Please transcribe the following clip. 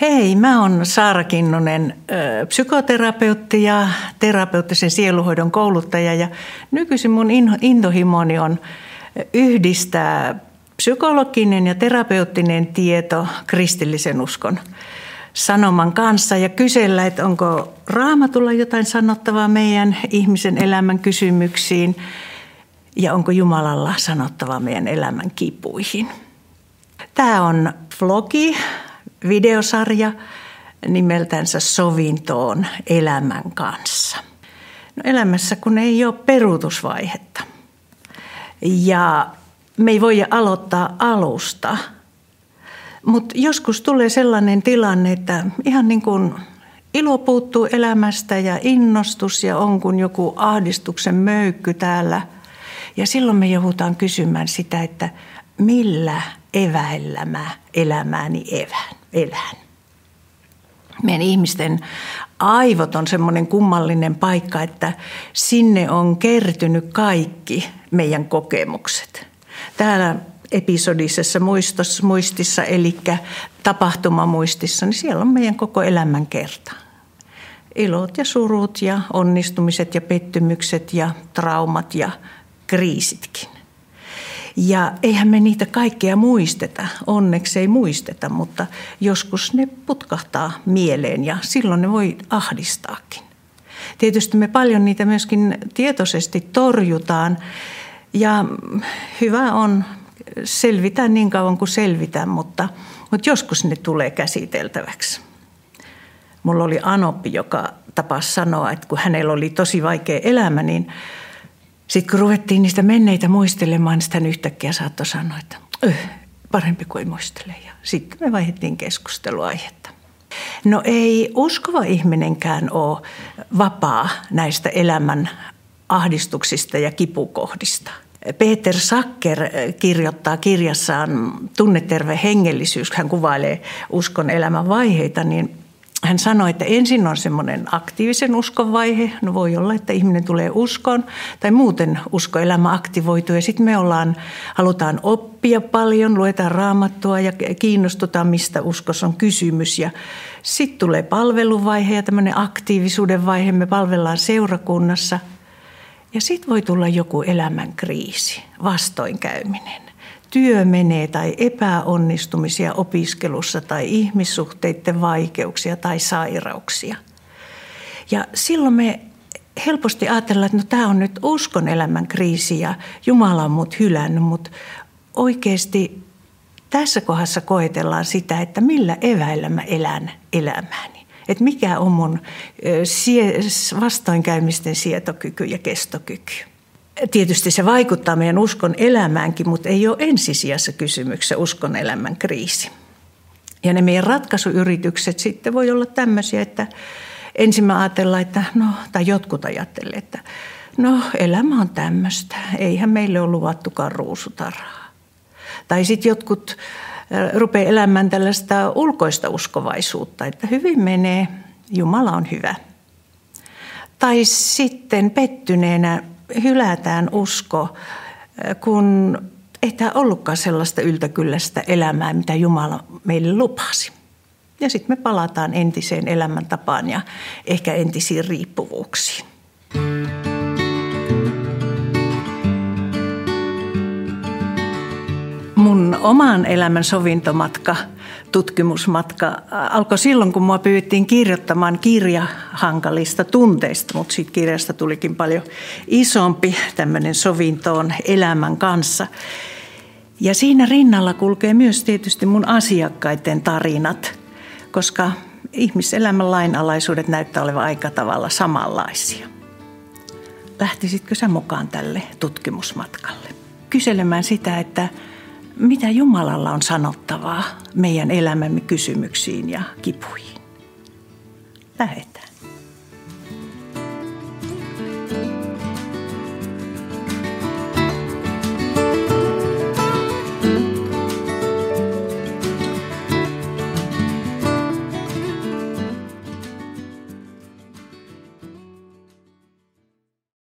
Hei, mä oon Saara Kinnunen, psykoterapeutti ja terapeuttisen sieluhoidon kouluttaja ja nykyisin mun intohimoni on yhdistää psykologinen ja terapeuttinen tieto kristillisen uskon sanoman kanssa ja kysellä, että onko raamatulla jotain sanottavaa meidän ihmisen elämän kysymyksiin ja onko Jumalalla sanottavaa meidän elämän kipuihin. Tämä on vlogi, videosarja nimeltänsä Sovintoon elämän kanssa. No elämässä kun ei ole peruutusvaihetta ja me ei voi aloittaa alusta, mutta joskus tulee sellainen tilanne, että ihan niin kuin ilo puuttuu elämästä ja innostus ja on kuin joku ahdistuksen möykky täällä. Ja silloin me joudutaan kysymään sitä, että millä eväillä mä elämääni evään, elän. Meidän ihmisten aivot on semmoinen kummallinen paikka, että sinne on kertynyt kaikki meidän kokemukset. Täällä episodisessa muistossa, muistissa, eli tapahtumamuistissa, niin siellä on meidän koko elämän kerta. Ilot ja surut ja onnistumiset ja pettymykset ja traumat ja kriisitkin. Ja eihän me niitä kaikkea muisteta, onneksi ei muisteta, mutta joskus ne putkahtaa mieleen ja silloin ne voi ahdistaakin. Tietysti me paljon niitä myöskin tietoisesti torjutaan ja hyvä on selvitä niin kauan kuin selvitään, mutta, mutta joskus ne tulee käsiteltäväksi. Mulla oli Anoppi, joka tapasi sanoa, että kun hänellä oli tosi vaikea elämä, niin sitten kun ruvettiin niistä menneitä muistelemaan, niin sitten yhtäkkiä saattoi sanoa, että öh, parempi kuin ei muistele. Ja sitten me vaihdettiin keskusteluaihetta. No ei uskova ihminenkään ole vapaa näistä elämän ahdistuksista ja kipukohdista. Peter Sacker kirjoittaa kirjassaan Tunneterve hengellisyys, hän kuvailee uskon elämän vaiheita, niin hän sanoi, että ensin on semmoinen aktiivisen uskon vaihe. No voi olla, että ihminen tulee uskoon tai muuten uskoelämä aktivoituu. Ja sitten me ollaan, halutaan oppia paljon, luetaan raamattua ja kiinnostutaan, mistä uskossa on kysymys. Ja sitten tulee palveluvaihe ja tämmöinen aktiivisuuden vaihe. Me palvellaan seurakunnassa. Ja sitten voi tulla joku elämän kriisi, vastoinkäyminen työ menee tai epäonnistumisia opiskelussa tai ihmissuhteiden vaikeuksia tai sairauksia. Ja silloin me helposti ajatellaan, että no tämä on nyt uskon elämän kriisi ja Jumala on mut hylännyt, mutta oikeasti tässä kohdassa koetellaan sitä, että millä eväillä mä elän elämääni. Että mikä on mun vastoinkäymisten sietokyky ja kestokyky. Tietysti se vaikuttaa meidän uskon elämäänkin, mutta ei ole ensisijassa kysymyksessä uskon elämän kriisi. Ja ne meidän ratkaisuyritykset sitten voi olla tämmöisiä, että ensin me ajatellaan, että no, tai jotkut ajattelee, että no elämä on tämmöistä, eihän meille ole luvattukaan ruusutarhaa. Tai sitten jotkut rupeaa elämään tällaista ulkoista uskovaisuutta, että hyvin menee, Jumala on hyvä. Tai sitten pettyneenä hylätään usko, kun ei tämä ollutkaan sellaista yltäkylläistä elämää, mitä Jumala meille lupasi. Ja sitten me palataan entiseen elämäntapaan ja ehkä entisiin riippuvuuksiin. Mun oman elämän sovintomatka – tutkimusmatka alkoi silloin, kun mua pyydettiin kirjoittamaan kirja hankalista tunteista, mutta siitä kirjasta tulikin paljon isompi tämmöinen sovintoon elämän kanssa. Ja siinä rinnalla kulkee myös tietysti mun asiakkaiden tarinat, koska ihmiselämän lainalaisuudet näyttää olevan aika tavalla samanlaisia. Lähtisitkö sä mukaan tälle tutkimusmatkalle? Kyselemään sitä, että mitä Jumalalla on sanottavaa meidän elämämme kysymyksiin ja kipuihin. Lähetään.